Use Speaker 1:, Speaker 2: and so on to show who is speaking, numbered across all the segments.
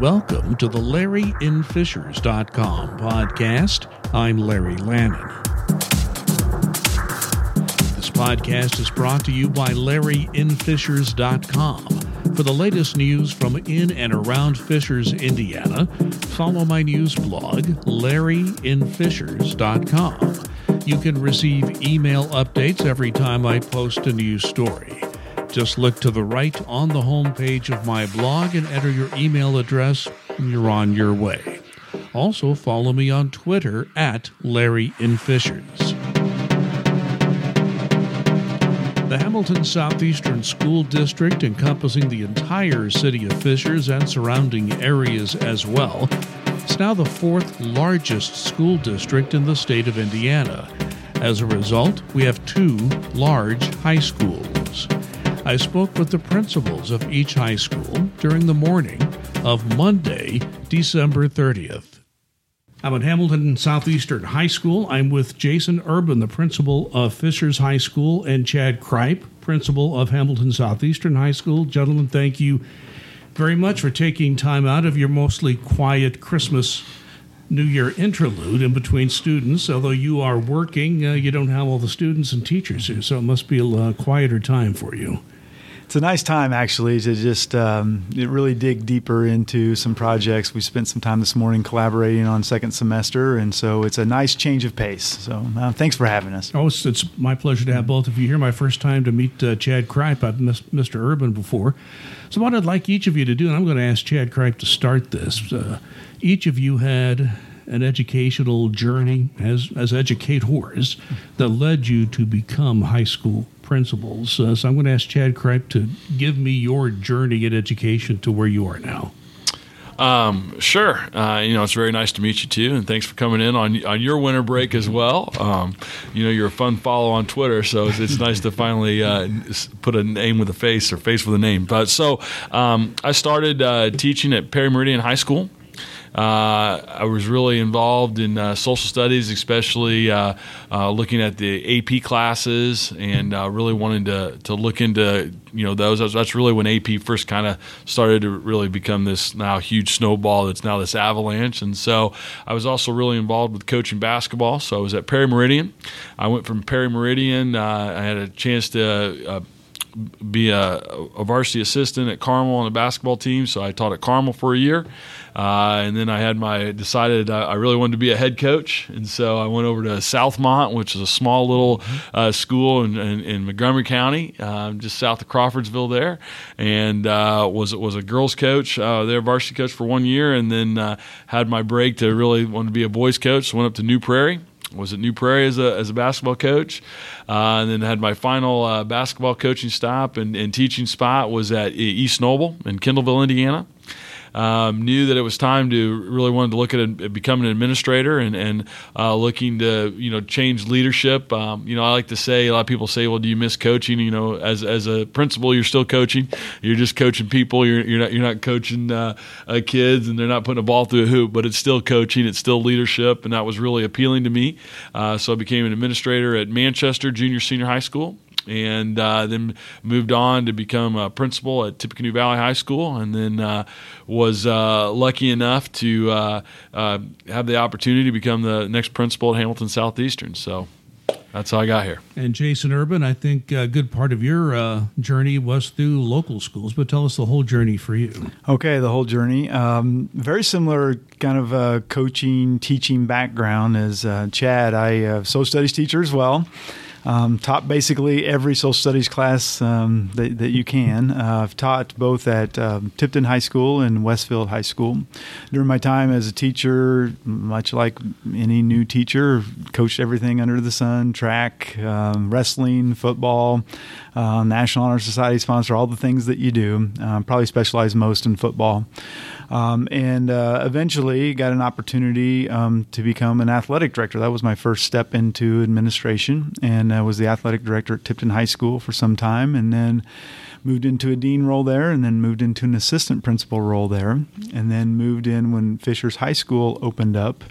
Speaker 1: Welcome to the LarryInFishers.com podcast. I'm Larry Lannan. This podcast is brought to you by LarryInFishers.com. For the latest news from in and around Fishers, Indiana, follow my news blog, LarryInFishers.com. You can receive email updates every time I post a news story. Just look to the right on the home page of my blog and enter your email address, and you're on your way. Also, follow me on Twitter at Larry in Fishers. The Hamilton Southeastern School District, encompassing the entire city of Fishers and surrounding areas as well, is now the fourth largest school district in the state of Indiana. As a result, we have two large high schools. I spoke with the principals of each high school during the morning of Monday, December 30th. I'm at Hamilton Southeastern High School. I'm with Jason Urban, the principal of Fishers High School, and Chad Kripe, principal of Hamilton Southeastern High School. Gentlemen, thank you very much for taking time out of your mostly quiet Christmas New Year interlude in between students. Although you are working, uh, you don't have all the students and teachers here, so it must be a uh, quieter time for you
Speaker 2: it's a nice time actually to just um, really dig deeper into some projects. We spent some time this morning collaborating on second semester, and so it's a nice change of pace. So uh, thanks for having us.
Speaker 1: Oh, it's, it's, my pleasure to have both of you here. My first time to meet uh, Chad Kripe. I've missed Mr. Urban before. So what I'd like each of you to do, and I'm going to ask Chad Kripe to start this. Uh, each of you had an educational journey as as educators that led you to become high school principals. Uh, so I'm going to ask Chad Kripe to give me your journey in education to where you are now.
Speaker 3: Um, sure. Uh, you know, it's very nice to meet you too, and thanks for coming in on on your winter break as well. Um, you know, you're a fun follow on Twitter, so it's, it's nice to finally uh, put a name with a face or face with a name. But so um, I started uh, teaching at Perry Meridian High School. Uh, I was really involved in uh, social studies, especially uh, uh looking at the AP classes, and uh, really wanting to to look into you know those. That's really when AP first kind of started to really become this now huge snowball that's now this avalanche. And so I was also really involved with coaching basketball. So I was at Perry Meridian. I went from Perry Meridian. Uh, I had a chance to be a, a, varsity assistant at Carmel on the basketball team. So I taught at Carmel for a year. Uh, and then I had my decided I really wanted to be a head coach, and so I went over to Southmont, which is a small little uh, school in, in, in, Montgomery County, uh, just south of Crawfordsville there, and uh, was was a girls coach uh, there, varsity coach for one year, and then uh, had my break to really want to be a boys coach. So went up to New Prairie was at New Prairie as a, as a basketball coach, uh, and then had my final uh, basketball coaching stop and, and, teaching spot was at East Noble in Kendallville, Indiana um, knew that it was time to really wanted to look at it, becoming an administrator and, and uh, looking to you know change leadership. Um, you know, I like to say a lot of people say, "Well, do you miss coaching?" You know, as as a principal, you're still coaching. You're just coaching people. You're you're not you're not coaching uh, uh, kids, and they're not putting a ball through a hoop. But it's still coaching. It's still leadership, and that was really appealing to me. Uh, so I became an administrator at Manchester Junior Senior High School and uh, then moved on to become a principal at Tippecanoe Valley High School, and then uh, was uh, lucky enough to uh, uh, have the opportunity to become the next principal at Hamilton Southeastern. So. That's how I got here.
Speaker 1: And Jason Urban, I think a good part of your uh, journey was through local schools, but tell us the whole journey for you.
Speaker 2: Okay, the whole journey. Um, very similar kind of uh, coaching, teaching background as uh, Chad. I uh, social studies teacher as well. Um, taught basically every social studies class um, that, that, you can. Uh, I've taught both at um, Tipton High School and Westfield High School. During my time as a teacher, much like any new teacher, coached everything under the sun track, um, wrestling, football, uh, National Honor Society sponsor, all the things that you do. Probably specialize most in football. Um, and uh, eventually got an opportunity um, to become an athletic director. That was my first step into administration, and I was the athletic director at Tipton High School for some time, and then moved into a dean role there, and then moved into an assistant principal role there, and then moved in when Fishers High School opened up.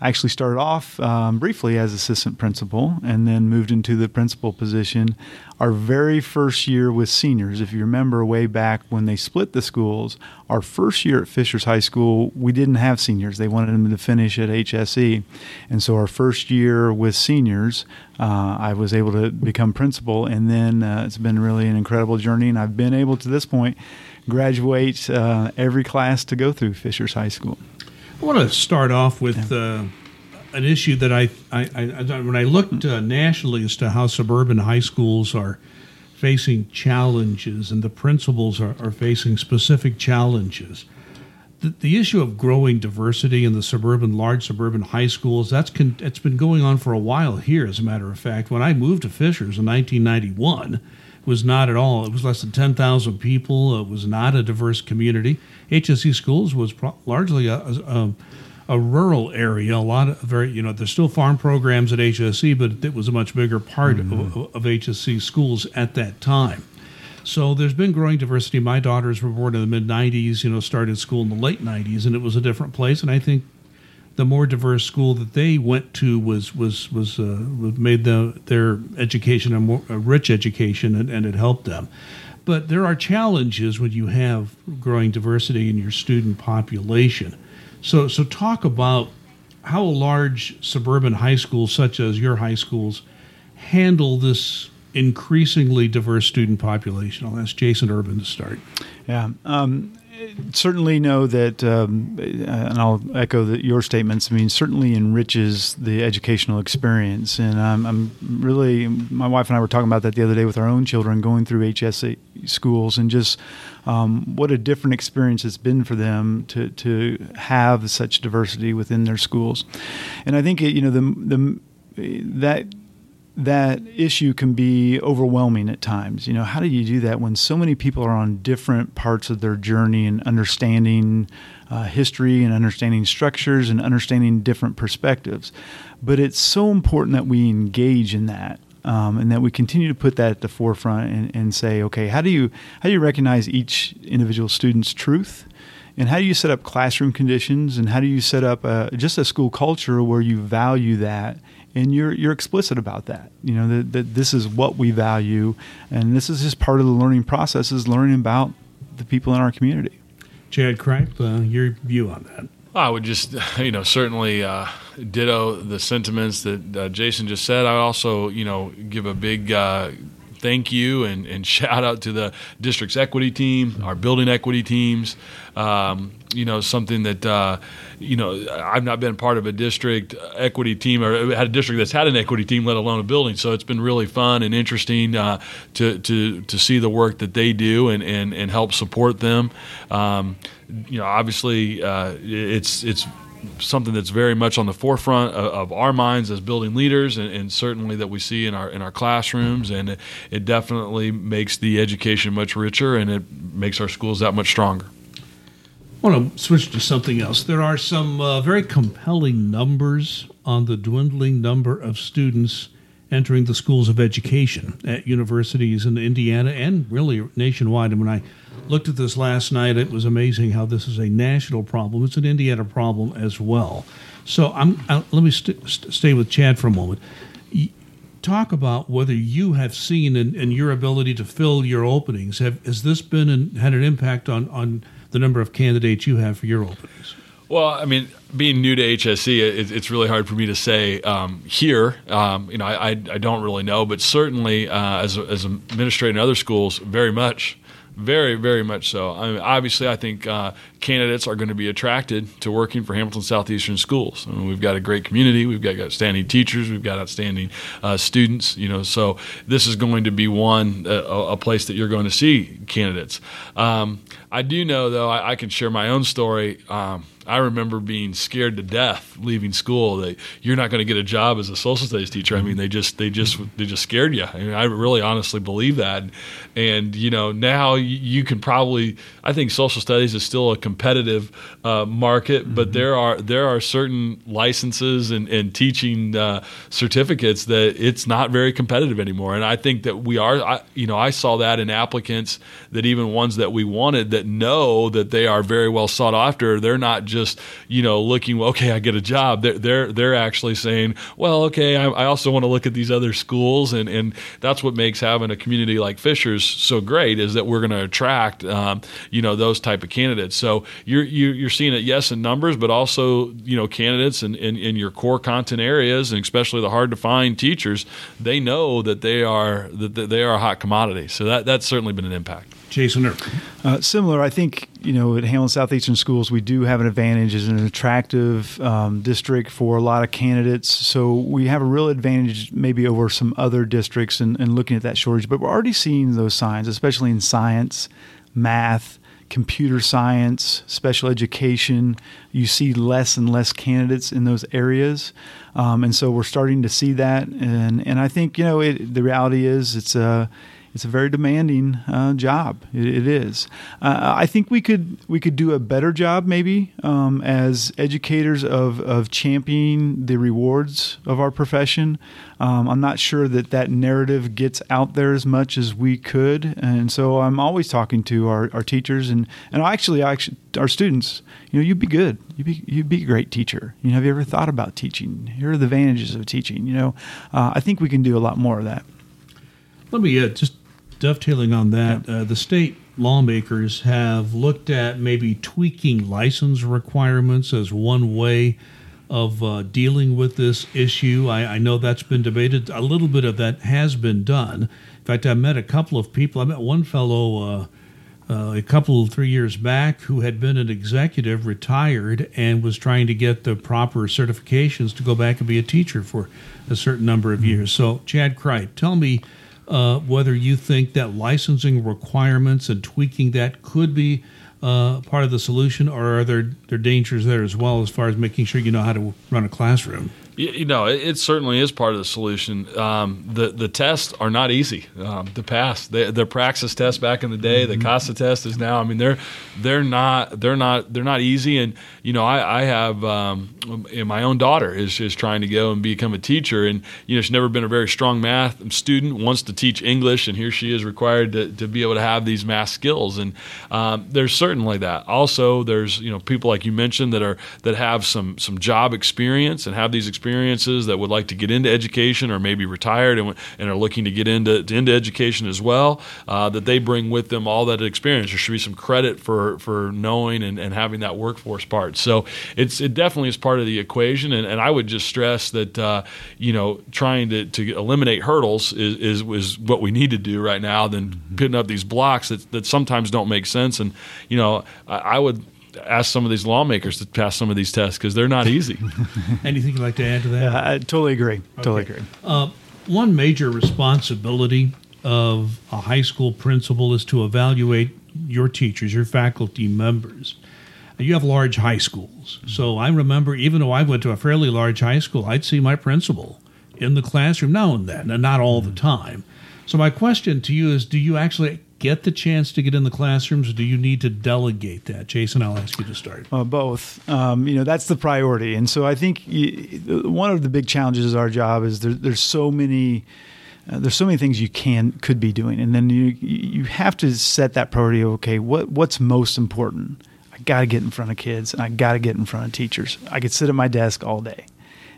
Speaker 2: I actually started off um, briefly as assistant principal and then moved into the principal position. Our very first year with seniors, if you remember way back when they split the schools, our first year at Fishers High School, we didn't have seniors. They wanted them to finish at HSE. And so our first year with seniors, uh, I was able to become principal. And then uh, it's been really an incredible journey. And I've been able to this point graduate uh, every class to go through Fishers High School.
Speaker 1: I want to start off with uh, an issue that I, I, I, when I looked uh, nationally as to how suburban high schools are facing challenges and the principals are, are facing specific challenges. The, the, issue of growing diversity in the suburban, large suburban high schools, that's con- it's been going on for a while here, as a matter of fact. When I moved to Fishers in 1991, was not at all. It was less than 10,000 people. It was not a diverse community. HSE schools was pro- largely a, a, a, rural area. A lot of very, you know, there's still farm programs at HSE, but it was a much bigger part mm-hmm. of, of HSE schools at that time. So there's been growing diversity. My daughters were born in the mid 90s, you know, started school in the late 90s, and it was a different place. And I think the more diverse school that they went to was was was uh, made the, their education a more a rich education and, and it helped them. But there are challenges when you have growing diversity in your student population. So so talk about how a large suburban high school such as your high schools handle this increasingly diverse student population. I'll ask Jason Urban to start.
Speaker 2: Yeah. Um, certainly know that, um, and I'll echo the, your statements. I mean, certainly enriches the educational experience, and I'm, I'm, really. My wife and I were talking about that the other day with our own children going through HSE schools, and just um, what a different experience it's been for them to to have such diversity within their schools, and I think it, you know the the that that issue can be overwhelming at times. You know, how do you do that when so many people are on different parts of their journey and understanding uh, history and understanding structures and understanding different perspectives? But it's so important that we engage in that. Um, and that we continue to put that at the forefront and, and say, okay, how do you how do you recognize each individual student's truth, and how do you set up classroom conditions, and how do you set up a, just a school culture where you value that and you're you're explicit about that. You know that, that this is what we value, and this is just part of the learning process is learning about the people in our community.
Speaker 1: Chad Kripe, uh, your view on that?
Speaker 3: I would just, you know, certainly uh, ditto the sentiments that uh, Jason just said. I also, you know, give a big uh, thank you and, and, shout out to the district's equity team, our building equity teams. Um, you know, something that, uh, you know, I've not been part of a district equity team or had a district that's had an equity team, let alone a building. So it's been really fun and interesting uh, to, to, to see the work that they do and, and, and help support them. Um, you know, obviously, uh, it's, it's, something that's very much on the forefront of, of our minds as building leaders, and, and, certainly that we see in our in our classrooms. And it, it, definitely makes the education much richer, and it makes our schools that much stronger.
Speaker 1: I want to switch to something else. There are some uh, very compelling numbers on the dwindling number of students entering the schools of education at universities in Indiana and really nationwide. And when I looked at this last night. It was amazing how this is a national problem. It's an Indiana problem as well. So I'm uh, let me st- st- stay with Chad for a moment. Y- talk about whether you have seen in, your ability to fill your openings. Have has this been an, had an impact on on the number of candidates you have for your openings?
Speaker 3: Well, I mean, being new to HSE, it, it's really hard for me to say um, here. Um, you know, I, I, don't really know, but certainly uh, as, as an administrator in other schools, very much very, very much so. I mean, obviously, I think uh, candidates are going to be attracted to working for Hamilton Southeastern Schools. I mean, we've got a great community. We've got outstanding teachers. We've got outstanding uh, students. You know, so this is going to be one uh, a place that you're going to see candidates. Um, I do know, though, I, I, can share my own story. Um, I remember being scared to death leaving school that you're not going to get a job as a social studies teacher. I mean, they just they just they just scared you. I mean, I really honestly believe that. And you know, now you can probably I think social studies is still a competitive uh, market, mm-hmm. but there are there are certain licenses and, and teaching uh, certificates that it's not very competitive anymore. And I think that we are. I, you know, I saw that in applicants that even ones that we wanted that know that they are very well sought after. They're not just you know looking. Well, okay, I get a job. They're they're, they're actually saying, well, okay, I, I also want to look at these other schools, and and that's what makes having a community like Fishers so great is that we're going to attract um, you know those type of candidates. So you're you're seeing it yes in numbers, but also you know candidates in, in, in your core content areas, and especially the hard to find teachers. They know that they are that they are a hot commodity. So that that's certainly been an impact.
Speaker 1: Jason
Speaker 2: uh, similar, I think you know at Hamilton Southeastern Schools we do have an advantage as an attractive um, district for a lot of candidates. So we have a real advantage maybe over some other districts and looking at that shortage. But we're already seeing those signs, especially in science, math, computer science, special education. You see less and less candidates in those areas, um, and so we're starting to see that. And and I think you know it, the reality is it's a it's a very demanding uh, job. It, it is. Uh, I think we could we could do a better job maybe um, as educators of of championing the rewards of our profession. Um, I'm not sure that that narrative gets out there as much as we could, and so I'm always talking to our, our teachers and and actually actually our students. You know, you'd be good. You'd be you'd be a great teacher. You know, have you ever thought about teaching? Here are the advantages of teaching. You know, uh, I think we can do a lot more of that.
Speaker 1: Let me uh, just dovetailing on that, uh, the state lawmakers have looked at maybe tweaking license requirements as one way of uh, dealing with this issue. I, I, know that's been debated. A little bit of that has been done. In fact, I met a couple of people. I met one fellow uh, uh, a couple three years back who had been an executive, retired, and was trying to get the proper certifications to go back and be a teacher for a certain number of years. So, Chad Kripe, tell me uh, whether you think that licensing requirements and tweaking that could be uh, part of the solution, or are there, there dangers there as well as far as making sure you know how to run a classroom?
Speaker 3: You know, it, certainly is part of the solution. Um, the the tests are not easy um, to pass. The, the praxis test back in the day, mm-hmm. the CASA test is now. I mean, they're they're not they're not they're not easy. And you know, I, I have um, my own daughter is is trying to go and become a teacher, and you know, she's never been a very strong math student. Wants to teach English, and here she is required to, to be able to have these math skills. And um, there's certainly that. Also, there's you know people like you mentioned that are that have some some job experience and have these experiences that would like to get into education or maybe retired and, and are looking to get into, into education as well, uh, that they bring with them all that experience. There should be some credit for, for knowing and, and having that workforce part. So it's it definitely is part of the equation. And, and I would just stress that, uh, you know, trying to, to eliminate hurdles is, is, is what we need to do right now than mm-hmm. putting up these blocks that, that sometimes don't make sense. And, you know, I, I would ask some of these lawmakers to pass some of these tests because they're not easy.
Speaker 1: Anything you'd like to add to that?
Speaker 2: Yeah, I totally agree. Totally agree.
Speaker 1: Uh, one major responsibility of a high school principal is to evaluate your teachers, your faculty members. You have large high schools. So I remember, even though I went to a fairly large high school, I'd see my principal in the classroom now and then, and not all the time. So my question to you is do you actually get the chance to get in the classrooms, or do you need to delegate that? Jason, I'll ask you to start.
Speaker 2: Uh, both. Um, you know, that's the priority. And so I think you, one of the big challenges of our job is there, there's so many. Uh, there's so many things you can could be doing, and then you you have to set that priority. Of, okay, what what's most important? I got to get in front of kids, and I got to get in front of teachers. I could sit at my desk all day,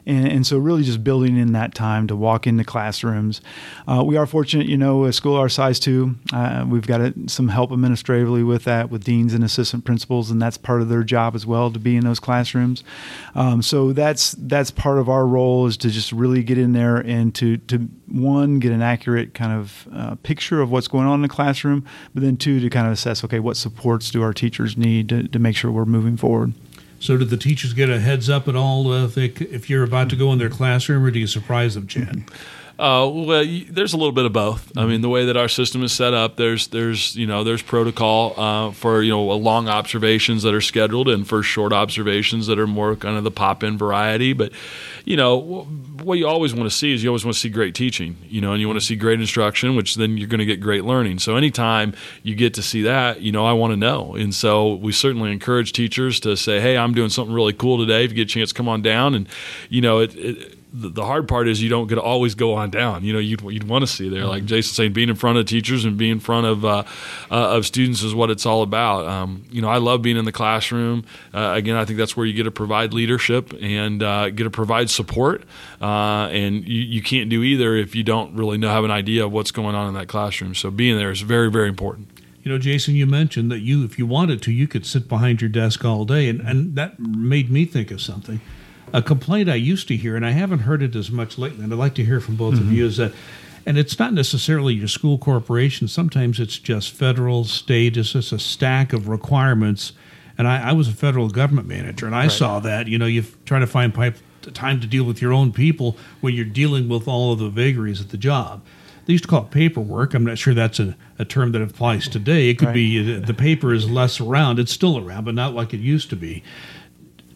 Speaker 2: and, and, so, really, just building in that time to walk into classrooms. Uh, we are fortunate, you know, a school our size too. Uh, we've got a, some help administratively with that, with deans and assistant principals, and that's part of their job as well to be in those classrooms. Um, so that's that's part of our role is to just really get in there and to to one get an accurate kind of uh, picture of what's going on in the classroom, but then two to kind of assess, okay, what supports do our teachers need to, to make sure we're moving forward.
Speaker 1: So, did the teachers get a heads up at all uh, if, they, if you're about to go in their classroom, or do you surprise them, Chad?
Speaker 3: Uh, well, there's a little bit of both. I mean, the way that our system is set up, there's there's you know there's protocol uh, for you know long observations that are scheduled and for short observations that are more kind of the pop in variety. But you know what you always want to see is you always want to see great teaching. You know, and you want to see great instruction, which then you're going to get great learning. So anytime you get to see that, you know, I want to know. And so we certainly encourage teachers to say, "Hey, I'm doing something really cool today. If you get a chance, come on down." And you know, it, it the, the hard part is you don't get to always go on down. You know, you'd, you'd want to see there, like Jason saying, being in front of teachers and being in front of uh, uh, of students is what it's all about. Um, you know, I love being in the classroom. Uh, again, I think that's where you get to provide leadership and uh, get to provide support. Uh, and you, you can't do either if you don't really know have an idea of what's going on in that classroom. So being there is very very important.
Speaker 1: You know, Jason, you mentioned that you, if you wanted to, you could sit behind your desk all day, and, and that made me think of something a complaint I used to hear, and I haven't heard it as much lately, and I'd like to hear from both mm-hmm. of you, is that, and it's not necessarily your school corporation, sometimes it's just federal, state, it's just a stack of requirements. And I, I was a federal government manager, and I right. saw that. You know, you try to find pipe, time to deal with your own people when you're dealing with all of the vagaries of the job. They used to call it paperwork. I'm not sure that's a, a term that applies today. It could right. be the paper is less around. It's still around, but not like it used to be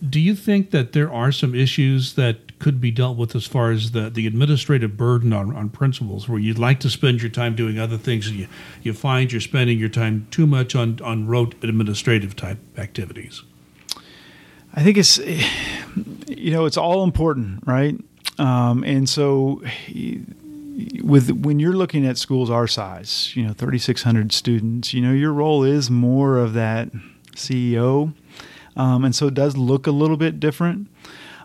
Speaker 1: do you think that there are some issues that could be dealt with as far as the, the administrative burden on, on principals where you'd like to spend your time doing other things and you, you find you're spending your time too much on, on rote administrative type activities?
Speaker 2: I think it's, you know, it's all important, right? Um, and so with when you're looking at schools our size, you know, 3,600 students, you know, your role is more of that CEO um, and so it does look a little bit different.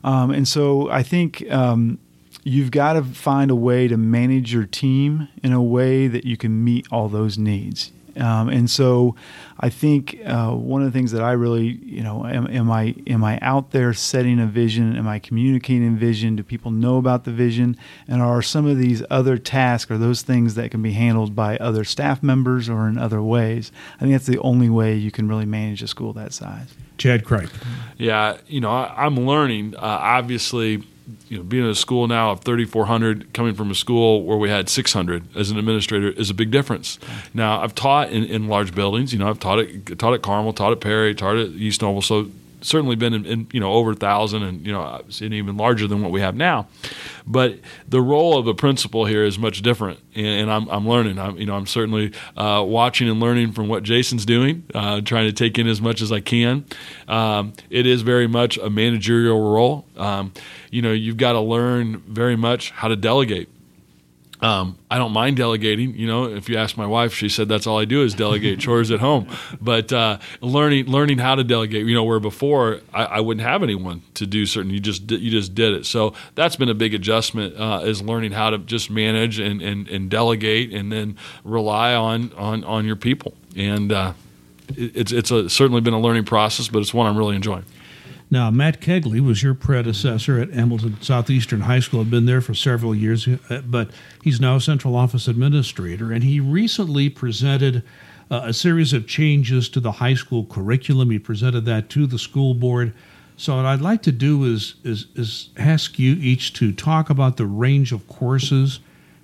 Speaker 2: Um, and so I think um, you've got to find a way to manage your team in a way that you can meet all those needs. Um, and so, I think uh, one of the things that I really, you know, am, am, I am I out there setting a vision? Am I communicating vision? Do people know about the vision? And are some of these other tasks or those things that can be handled by other staff members or in other ways? I think that's the only way you can really manage a school that size.
Speaker 1: Chad Kripe.
Speaker 3: Yeah, you know, I, am learning. Uh, obviously, you know, being in a school now of 3,400, coming from a school where we had 600 as an administrator is a big difference. Now, I've taught in, in large buildings. You know, I've taught at taught at Carmel, taught at Perry, taught at East Noble. So certainly been in, in, you know over a thousand and you know even larger than what we have now. But the role of a principal here is much different and, and I'm, I'm learning. I'm you know I'm certainly uh, watching and learning from what Jason's doing uh, trying to take in as much as I can. Um, it is very much a managerial role. Um, you know you've got to learn very much how to delegate um, I don't mind delegating. You know, if you ask my wife, she said that's all I do is delegate chores at home. But uh, learning learning how to delegate, you know, where before I, I, wouldn't have anyone to do certain. You just you just did it. So that's been a big adjustment uh, is learning how to just manage and, and, and delegate and then rely on on, on your people. And uh, it's it's a, certainly been a learning process, but it's one I'm really enjoying.
Speaker 1: Now, Matt Kegley was your predecessor at Hamilton Southeastern High School. Had been there for several years, uh, but he's now central office administrator, and he recently presented uh, a series of changes to the high school curriculum. He presented that to the school board. So, what I'd like to do is is, is ask you each to talk about the range of courses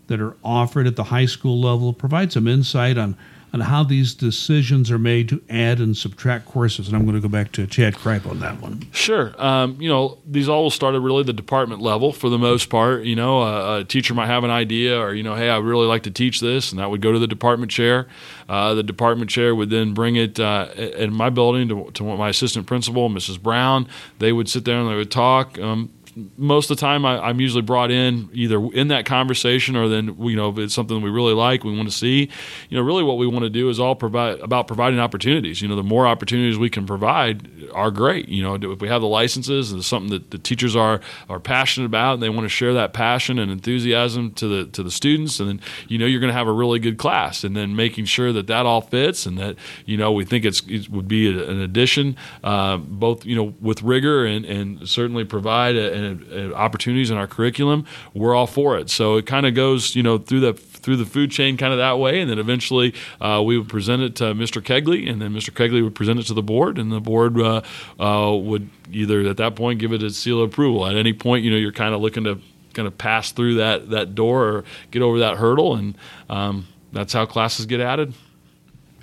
Speaker 1: that are offered at the high school level, provide some insight on on how these decisions are made to add and subtract courses. And I'm going to go back to Chad Kripe on that one.
Speaker 3: Sure. Um, you know, these all started really the department level for the most part. You know, a, a, teacher might have an idea or, you know, hey, I really like to teach this, and that would go to the department chair. Uh, the department chair would then bring it uh, in my building to, to my assistant principal, Mrs. Brown. They would sit there and they would talk. Um, most of the time I, am usually brought in either in that conversation or then you know if it's something we really like we want to see. You know really what we want to do is all provide about providing opportunities. You know the more opportunities we can provide are great. You know if we have the licenses and it's something that the teachers are are passionate about and they want to share that passion and enthusiasm to the to the students and then you know you're going to have a really good class. And then making sure that that all fits and that you know we think it's it would be an addition uh, both you know with rigor and and certainly provide a, uh, opportunities in our curriculum, we're all for it. So it kind of goes, you know, through the through the food chain kind of that way, and then eventually uh, we would present it to Mr. Kegley, and then Mr. Kegley would present it to the board, and the board uh, uh, would either at that point give it a seal of approval. At any point, you know, you're kind of looking to kind of pass through that that door or get over that hurdle, and um, that's how classes get added.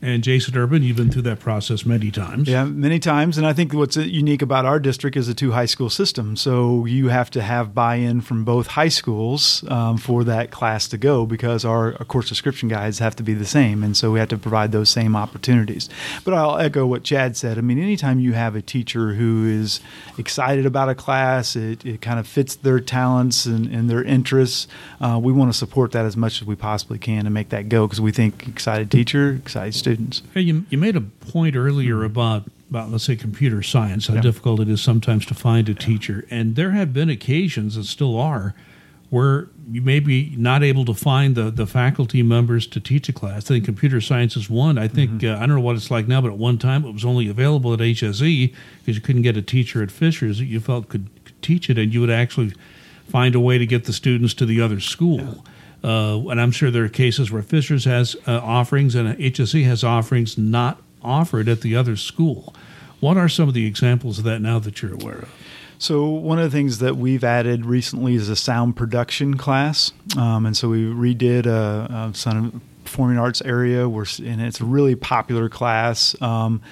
Speaker 1: And Jason Urban, you've been through that process many times.
Speaker 2: Yeah, many times. And I think what's unique about our district is a two high school system. So you have to have buy in from both high schools um, for that class to go because our, our course description guides have to be the same. And so we have to provide those same opportunities. But I'll echo what Chad said. I mean, anytime you have a teacher who is excited about a class, it, it kind of fits their talents and, and their interests, uh, we want to support that as much as we possibly can and make that go because we think excited teacher, excited student students.
Speaker 1: Hey, you, you made a point earlier mm-hmm. about about let's say computer science, how difficult it is sometimes to find a teacher, and there have been occasions, and still are, where you may be not able to find the, the faculty members to teach a class. I think computer science is one. I think mm-hmm. uh, I don't know what it's like now, but at one time it was only available at HSE because you couldn't get a teacher at Fishers that you felt could, could, teach it, and you would actually find a way to get the students to the other school. Yeah. Uh, and I'm sure there are cases where Fishers has uh, offerings and HSE has offerings not offered at the other school. What are some of the examples of that now that you're aware of?
Speaker 2: So one of the things that we've added recently is a sound production class, um, and so we redid a, a sound performing arts area, where, and it's a really popular class. Um,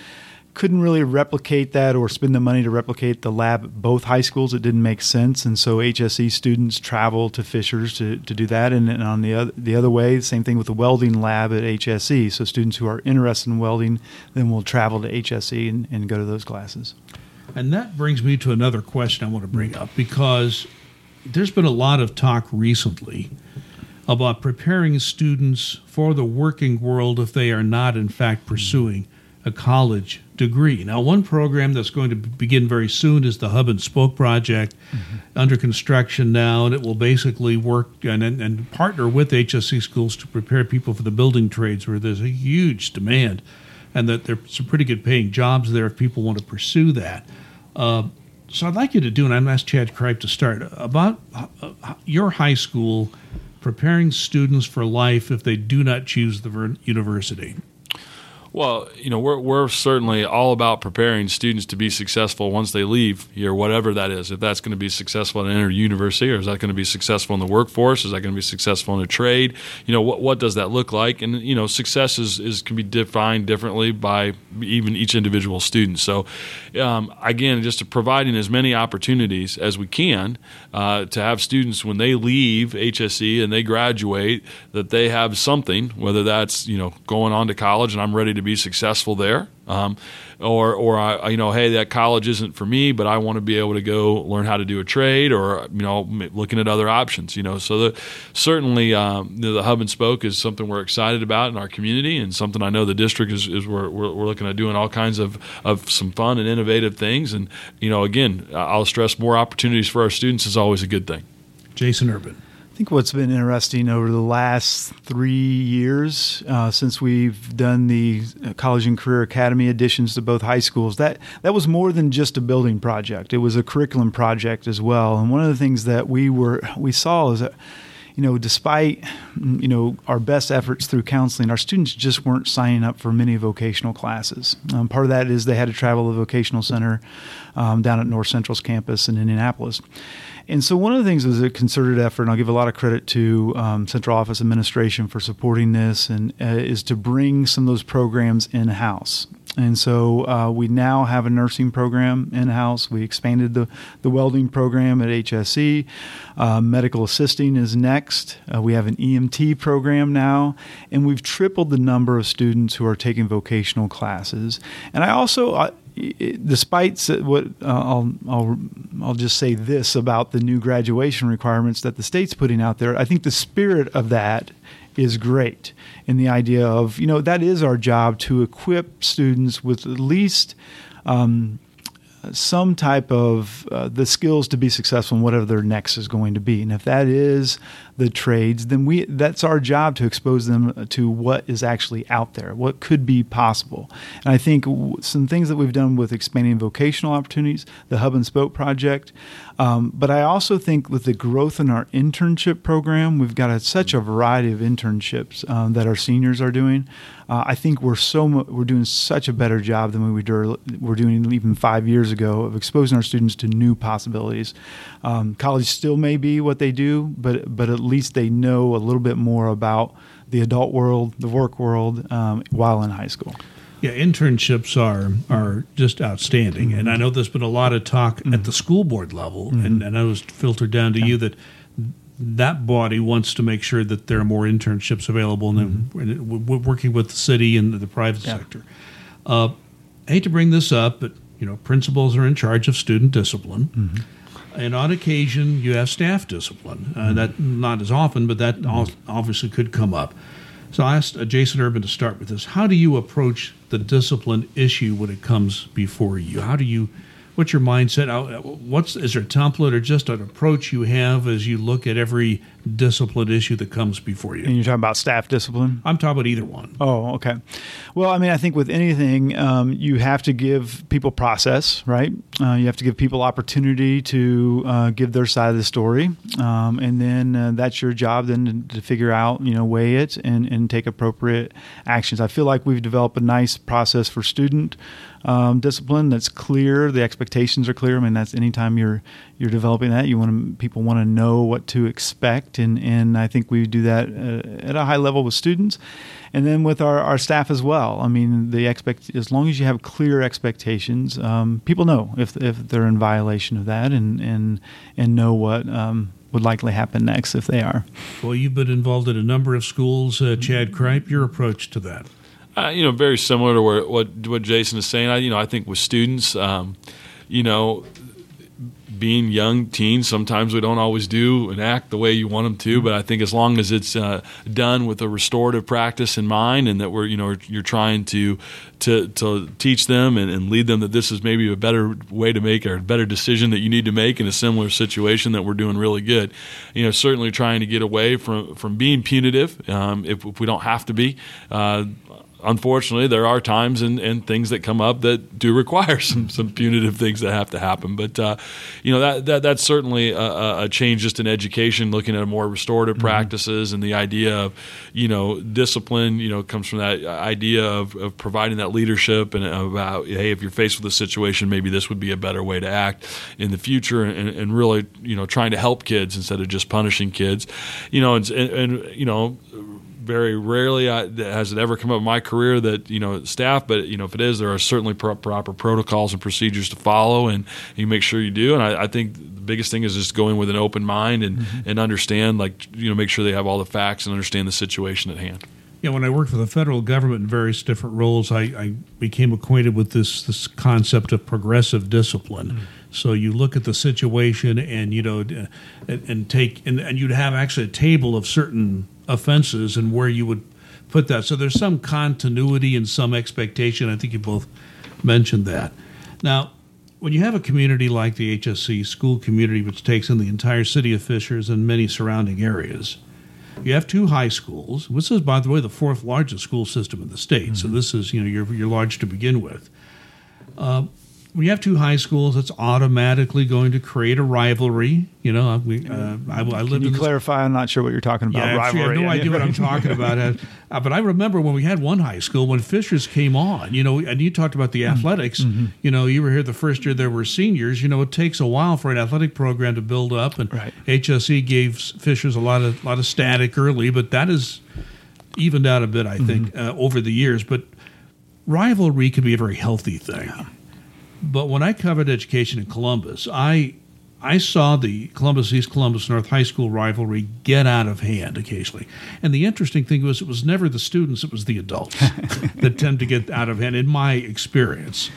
Speaker 2: couldn't really replicate that or spend the money to replicate the lab at both high schools. It didn't make sense, and so HSE students travel to Fishers to, to do that. And, and on the other the other way, same thing with the welding lab at HSE. So students who are interested in welding then will travel to HSE and, and go to those classes.
Speaker 1: And that brings me to another question I want to bring up because there's been a lot of talk recently about preparing students for the working world if they are not in fact pursuing a college degree. Now, one program that's going to begin very soon is the Hub and Spoke project, mm-hmm. under construction now, and it will basically work and, and, and, partner with HSE schools to prepare people for the building trades, where there's a huge demand, and that there's some pretty good paying jobs there if people want to pursue that. Uh, so, I'd like you to do, and I'm asked Chad Kripe to start about uh, your high school preparing students for life if they do not choose the university.
Speaker 3: Well, you know, we're, we're certainly all about preparing students to be successful once they leave here, whatever that is. If that's going to be successful at a university, or is that going to be successful in the workforce? Is that going to be successful in a trade? You know, what, what does that look like? And, you know, success is, is can be defined differently by even each individual student. So, um, again, just providing as many opportunities as we can uh, to have students when they leave HSE and they graduate that they have something, whether that's, you know, going on to college and I'm ready to to be successful there. Um, or, or I, you know, hey, that college isn't for me, but I want to be able to go learn how to do a trade, or you know, looking at other options. You know, so the, certainly um, the, the, hub and spoke is something we're excited about in our community, and something I know the district is, is we're, we're, we're looking at doing all kinds of of some fun and innovative things. And you know, again, I'll stress more opportunities for our students is always a good thing.
Speaker 1: Jason Urban.
Speaker 2: Think what's been interesting over the last three years uh, since we've done the College and Career Academy additions to both high schools, that, that was more than just a building project. It was a curriculum project as well. And one of the things that we were we saw is that you know, despite you know our best efforts through counseling, our students just weren't signing up for many vocational classes. Um, part of that is they had to travel to the vocational center um, down at North Central's campus in Indianapolis. And so one of the things was a concerted effort, and I'll give a lot of credit to um, Central Office Administration for supporting this, and uh, is to bring some of those programs in house. And so uh, we now have a nursing program in house. We expanded the, the welding program at HSE. Uh, medical assisting is next. Uh, we have an EMT program now, and we've tripled the number of students who are taking vocational classes. And I also, despite what uh, I'll, I'll, I'll just say this about the new graduation requirements that the state's putting out there, I think the spirit of that is great in the idea of you know that is our job to equip students with at least um, some type of uh, the skills to be successful in whatever their next is going to be and if that is the trades, then we that's our job to expose them to what is actually out there, what could be possible. And I think some things that we've done with expanding vocational opportunities, the Hub and Spoke project, um, but I also think with the growth in our internship program, we've got a, such a variety of internships um, that our seniors are doing. uh, I think we're so mu- we're doing such a better job than we were, were doing even five years ago of exposing our students to new possibilities. Um, college still may be what they do, but but at least they know a little bit more about the adult world, the work world, um, while in high school.
Speaker 1: Yeah, internships are are just outstanding, mm-hmm. and I know there's been a lot of talk mm-hmm. at the school board level, mm-hmm. and, and I was filtered down to yeah. you that that body wants to make sure that there are more internships available, and we're working with the city and the private yeah. sector. Uh, I hate to bring this up, but you know, principals are in charge of student discipline. Mm-hmm. And on occasion, you have staff discipline. Uh, mm-hmm. that not as often, but that obviously could come up. So I asked uh, Jason Urban to start with this. How do you approach the discipline issue when it comes before you? How do you what's your mindset? What's is there a template or just an approach you have as you look at every discipline issue that comes before you?
Speaker 2: And you're talking about staff discipline.
Speaker 1: I'm talking about either one.
Speaker 2: Oh, okay. Well, I mean, I think with anything, um, you have to give people process, right? Uh, you have to give people opportunity to uh, give their side of the story, um, and then uh, that's your job then to, to, figure out, you know, weigh it and, and take appropriate actions. I feel like we've developed a nice process for student um, discipline that's clear. The expectations are clear. I mean, that's anytime you're you're developing that, you want to, people want to know what to expect, and and I think we do that uh, at a high level with students, and then with our, our staff as well. I mean, the expect as long as you have clear expectations, um, people know if if they're in violation of that, and and and know what. Um, would likely happen next if they are.
Speaker 1: Well, you've been involved in a number of schools, uh, Chad Kripe. Your approach to that?
Speaker 3: Uh, you know, very similar to where, what what Jason is saying. I, you know, I think with students, um, you know, being young teens, sometimes we don't always do and act the way you want them to. But I think as long as it's uh, done with a restorative practice in mind, and that we're you know you're trying to to, to teach them and, and, lead them that this is maybe a better way to make or a better decision that you need to make in a similar situation that we're doing really good. You know, certainly trying to get away from from being punitive um, if, if, we don't have to be. Uh, unfortunately, there are times and, and things that come up that do require some, some punitive things that have to happen. But uh, you know that, that that's certainly a, a, change just in education, looking at more restorative mm-hmm. practices and the idea of you know discipline. You know comes from that idea of, of providing that leadership and about hey, if you're faced with a situation, maybe this would be a better way to act in the future, and, and really you know trying to help kids instead of just punishing kids. You know and, and, and you know very rarely I, has it ever come up in my career that you know staff, but you know if it is, there are certainly pro- proper protocols and procedures to follow, and you make sure you do. And I, I, think the biggest thing is just going with an open mind and mm-hmm. and understand, like you know, make sure they have all the facts and understand the situation at hand.
Speaker 1: Yeah, when I worked for the federal government in various different roles, I, I became acquainted with this this concept of progressive discipline. Mm-hmm. So you look at the situation, and you know, and, and take and, and you'd have actually a table of certain offenses and where you would put that. So there's some continuity and some expectation. I think you both mentioned that. Now, when you have a community like the HSE school community, which takes in the entire city of Fishers and many surrounding areas, you have two high schools. This is, by the way, the fourth largest school system in the state. Mm-hmm. So this is, you know, you're, you're large to begin with. Uh, when you have two high schools, it's automatically going to create a rivalry. You know, we, uh, I, I lived.
Speaker 2: Can you clarify? I'm not sure what you're talking about.
Speaker 1: Yeah, rivalry. I have no idea what I'm talking about. Uh, but I remember when we had one high school when Fishers came on. You know, and you talked about the mm-hmm. athletics. Mm-hmm. You know, you were here the first year there were seniors. You know, it takes a while for an athletic program to build up, and right. HSE gave Fishers a lot of lot of static early, but that is evened out a bit, I think, mm-hmm. uh, over the years. But rivalry can be a very healthy thing. Yeah. But when I covered education in Columbus, I I saw the Columbus East Columbus North High School rivalry get out of hand occasionally. And the interesting thing was it was never the students, it was the adults that tend to get out of hand in my experience.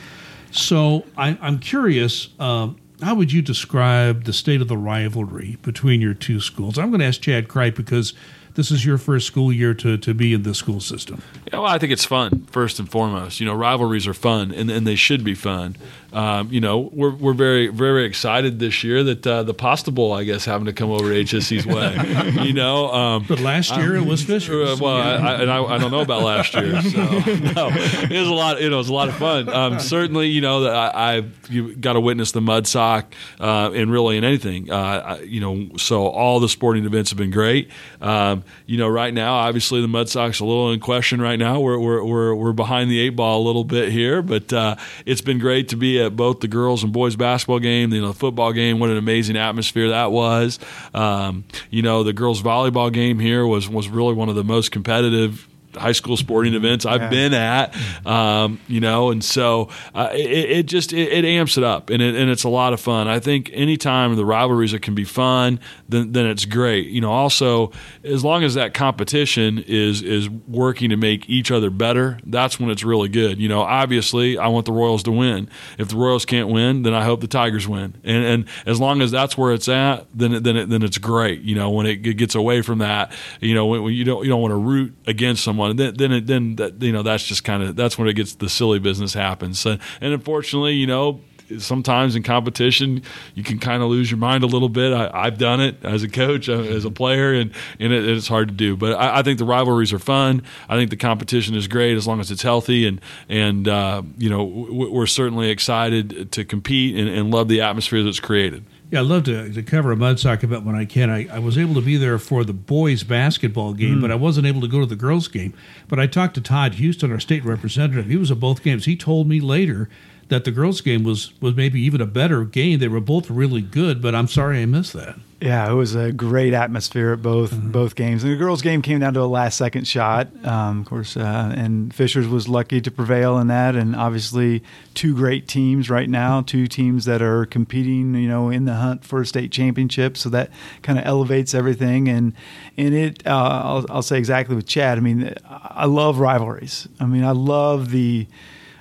Speaker 1: So I, am curious, uh, how would you describe the state of the rivalry between your two schools? I'm going to ask Chad Kripe because this is your first school year to, to be in the school system.
Speaker 3: Yeah, well, I think it's fun first and foremost. You know, rivalries are fun, and, and they should be fun. Um, you know, we're, we're very very excited this year that uh, the Pasta Bowl, I guess, having to come over to HSE's way. you know, um,
Speaker 1: but last year um, it was Fisher.
Speaker 3: Uh, well, yeah. I, I, and I, I, don't know about last year. So no, it was a lot. You know, it was a lot of fun. Um, certainly, you know, I, I've got to witness the Mudsock uh, and really in anything. Uh, you know, so all the sporting events have been great. Um, you know, right now, obviously the Mudsock's a little in question right now. We're we're we're, we're behind the eight ball a little bit here, but uh, it's been great to be at both the girls and boys basketball game, you know, the football game. What an amazing atmosphere that was. Um, you know, the girls volleyball game here was was really one of the most competitive high school sporting events I've yeah. been at, um, you know, and so uh, it, it, just it, it, amps it up, and, it, and it's a lot of fun. I think anytime the rivalries that can be fun, then then it's great. You know, also as long as that competition is is working to make each other better, that's when it's really good. You know, obviously I want the Royals to win. If the Royals can't win, then I hope the Tigers win, and and as long as that's where it's at, then then it, then it's great. You know, when it gets away from that, you know, when, when you don't you don't want to root against someone on. And then then then that, you know that's just kind of that's when it gets the silly business happens. and unfortunately, you know sometimes in competition you can kind of lose your mind a little bit. I, have done it as a coach, uh, as a player, and, and it, it's hard to do. But I, I, think the rivalries are fun. I think the competition is great as long as it's healthy, and and uh, you know we're certainly excited to compete and, and love the atmosphere that's created.
Speaker 1: Yeah, I'd love to, to cover a Mudsock event when I can. I, I was able to be there for the boys' basketball game, mm. but I wasn't able to go to the girls' game. But I talked to Todd Houston, our state representative. He was at both games. He told me later that the girls' game was, was maybe even a better game. They were both really good, but I'm sorry I missed that.
Speaker 2: Yeah, it was a great atmosphere at both mm-hmm. both games. And the girls' game came down to a last second shot, um, of course, uh, and Fishers was lucky to prevail in that. And obviously, two great teams right now, two teams that are competing, you know, in the hunt for a state championship. So that kind of elevates everything. And and it, uh, I'll, I'll say exactly with Chad. I mean, I love rivalries. I mean, I love the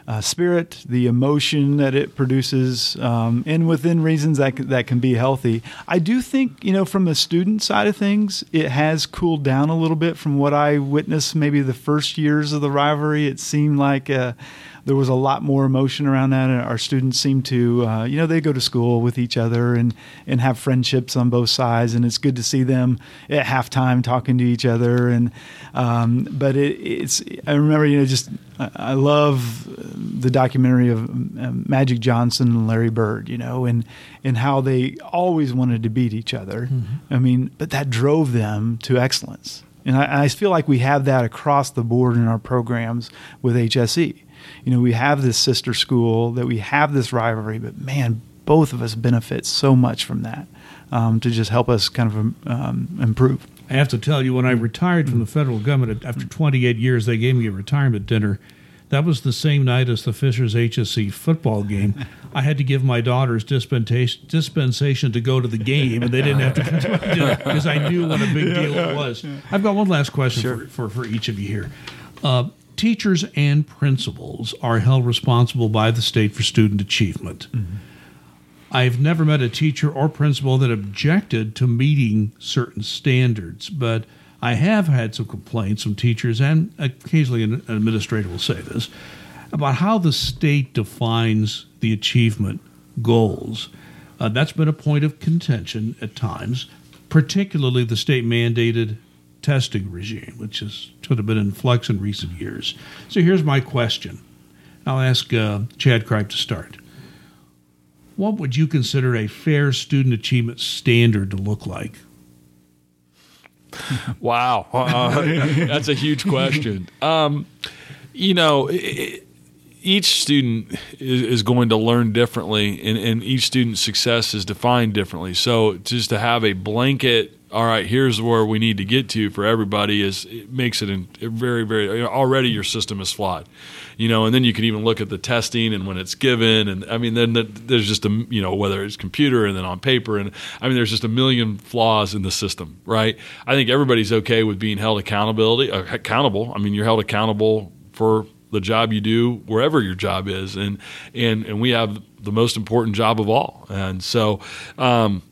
Speaker 2: uh, spirit, the emotion that it produces, um, and within reasons that can, that can be healthy. I do think, you know, from the student side of things, it has cooled down a little bit from what I witnessed maybe the first years of the rivalry. It seemed like uh, there was a lot more emotion around that. And our students seem to, uh, you know, they go to school with each other and, and have friendships on both sides. And it's good to see them at halftime talking to each other. And, um, but it, it's, I remember, you know, just, I love the documentary of um, Magic Johnson and Larry Bird, you know, and, and how they always wanted to beat each other. Mm-hmm. I mean, but that drove them to excellence. And I, I, feel like we have that across the board in our programs with HSE you know, we have this sister school, that we have this rivalry, but man, both of us benefit so much from that um, to just help us kind of um, improve.
Speaker 1: I have to tell you, when I retired from the federal government after 28 years, they gave me a retirement dinner. That was the same night as the Fishers HSE football game. I had to give my daughters dispensation, dispensation to go to the game, and they didn't have to come to my dinner because I knew what a big deal it was. I've got one last question sure. for, for, for, each of you here. Uh, teachers and principals are held responsible by the state for student achievement. Mm-hmm. I've never met a teacher or principal that objected to meeting certain standards, but I have had some complaints from teachers, and occasionally an administrator will say this, about how the state defines the achievement goals. Uh, that's been a point of contention at times, particularly the state mandated testing regime, which has sort of been in flux in recent years. So here's my question. I'll ask uh, Chad Kripe to start. What would you consider a fair student achievement standard to look like?
Speaker 3: wow, uh, that's a huge question. Um, you know, it, each student is, is, going to learn differently, and, and, each student's success is defined differently. So, just to have a blanket all right, here's where we need to get to for everybody is it makes it in, very, very already your system is flawed, you know. And then you can even look at the testing and when it's given, and I mean, then the, there's just a you know whether it's computer and then on paper, and I mean, there's just a million flaws in the system, right? I think everybody's okay with being held accountability uh, accountable. I mean, you're held accountable for the job you do wherever your job is, and and and we have the most important job of all, and so. Um,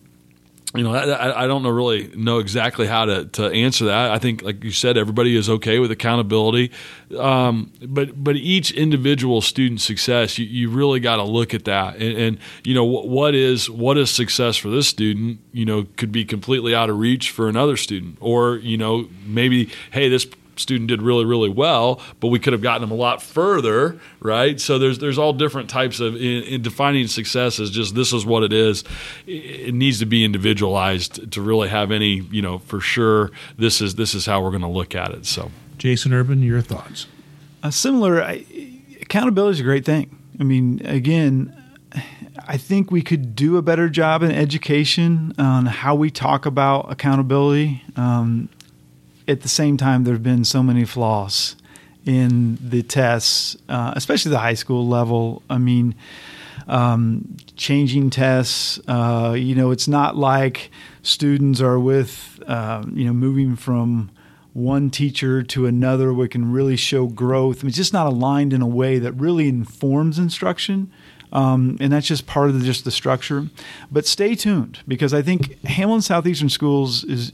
Speaker 3: you know, I, I, don't know really know exactly how to, to answer that. I think, like you said, everybody is okay with accountability, um, but but each individual student success, you, you really got to look at that, and, and, you know what is what is success for this student, you know, could be completely out of reach for another student, or you know maybe hey this student did really really well, but we could have gotten them a lot further, right? So there's there's all different types of in, in defining success as just this is what it is. It needs to be individualized to really have any you know for sure this is this is how we're going to look at it. So,
Speaker 1: Jason Urban, your thoughts?
Speaker 2: A similar I, accountability is a great thing. I mean, again. I think we could do a better job in education on how we talk about accountability. Um, at the same time, there have been so many flaws in the tests, uh, especially the high school level. I mean, um, changing tests. Uh, you know, it's not like students are with, uh, you know, moving from one teacher to another we can really show growth. I mean, it's just not aligned in a way that really informs instruction. Um, and that's just part of the, just the structure. But stay tuned because I think Hamilton Southeastern Schools is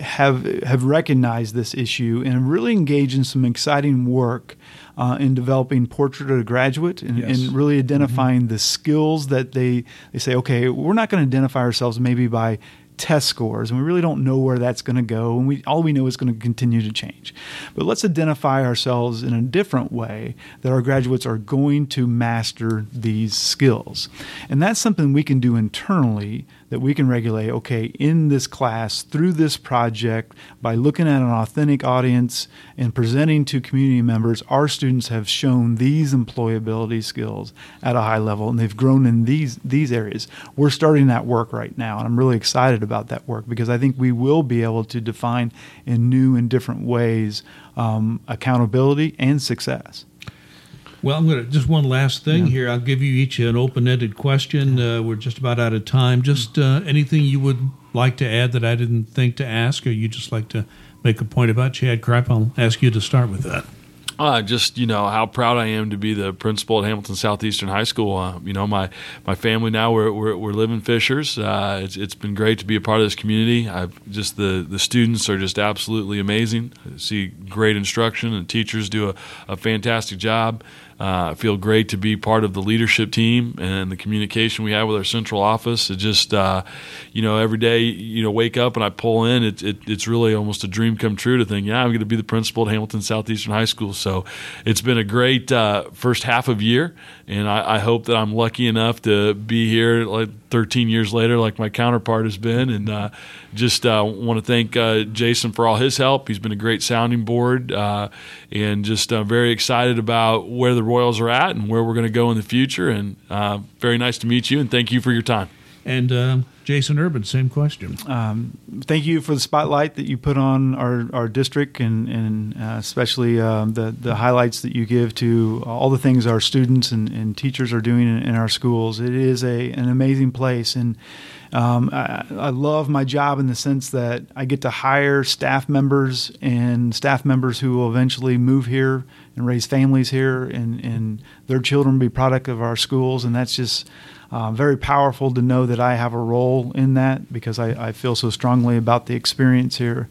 Speaker 2: have have recognized this issue and really engaged in some exciting work uh, in developing portrait of a graduate and, yes. and really identifying mm-hmm. the skills that they they say okay we're not going to identify ourselves maybe by test scores, and we really don't know where that's going to go. And we all we know is going to continue to change. But let's identify ourselves in a different way that our graduates are going to master these skills, and that's something we can do internally that we can regulate. Okay, in this class through this project by looking at an authentic audience and presenting to community members, our students have shown these employability skills at a high level, and they've grown in these these areas. We're starting that work right now, and I'm really excited about that work because I think we will be able to define in new and different ways um, accountability and success.
Speaker 1: Well, I'm going to just one last thing yeah. here. I'll give you each an open-ended question. Uh, we're just about out of time. Just uh, anything you would like to add that I didn't think to ask, or you just like to make a point about Chad Kripe? I'll ask you to start with that.
Speaker 3: Uh, just you know how proud I am to be the principal at Hamilton Southeastern High School. Uh, you know my my family now we're we're, we're living Fishers. Uh, it's, it's been great to be a part of this community. I've just the the students are just absolutely amazing. I see great instruction and teachers do a, a fantastic job. Uh, I feel great to be part of the leadership team and the communication we have with our central office. It just, uh, you know, every day, you know, wake up and I pull in. It, it, it's really almost a dream come true to think, yeah, I'm going to be the principal at Hamilton Southeastern High School. So it's been a great uh, first half of year, and I, I, hope that I'm lucky enough to be here like 13 years later, like my counterpart has been, and uh, just uh, want to thank uh, Jason for all his help. He's been a great sounding board, and just very excited about where the Royals are at and where we're going to go in the future. And uh, very nice to meet you, and thank you for your time.
Speaker 1: And um, Jason Urban, same question. Um,
Speaker 2: thank you for the spotlight that you put on our, our district, and, and uh, especially um, the the highlights that you give to all the things our students and, and teachers are doing in, in, our schools. It is a an amazing place, and um, I, I, love my job in the sense that I get to hire staff members and staff members who will eventually move here and raise families here, and, and their children be product of our schools, and that's just uh, very powerful to know that I have a role in that because I, I, feel so strongly about the experience here.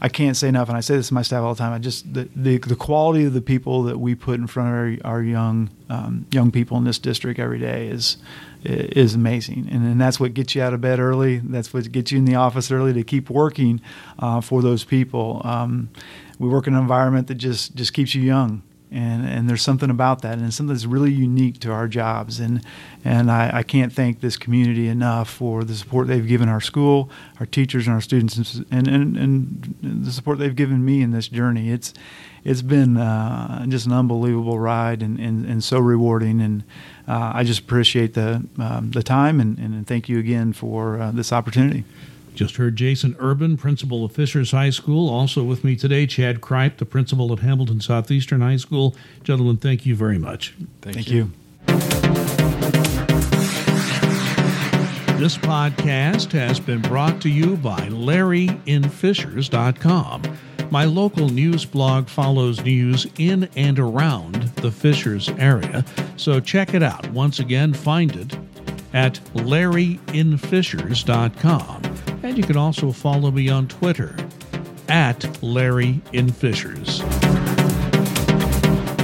Speaker 2: I can't say enough, and I say this to my staff all the time. I just the the, the quality of the people that we put in front of our, our young um, young people in this district every day is is amazing, and, and that's what gets you out of bed early. That's what gets you in the office early to keep working uh, for those people. Um, we work in an environment that just just keeps you young and and there's something about that, and something that's really unique to our jobs. And and I, I, can't thank this community enough for the support they've given our school, our teachers, and our students, and and, and the support they've given me in this journey. It's it's been uh, just an unbelievable ride and, and, and so rewarding, and uh, I just appreciate the um, the time and, and thank you again for uh, this opportunity.
Speaker 1: Just heard Jason Urban, principal of Fishers High School. Also with me today, Chad Kripe, the principal at Hamilton Southeastern High School. Gentlemen, thank you very much.
Speaker 2: Thank, thank you. you.
Speaker 1: This podcast has been brought to you by LarryInFishers.com. My local news blog follows news in and around the Fishers area, so check it out. Once again, find it at LarryInFishers.com. And you can also follow me on Twitter at Larry in Fishers.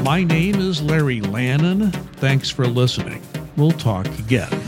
Speaker 1: My name is Larry Lannan. Thanks for listening. We'll talk again.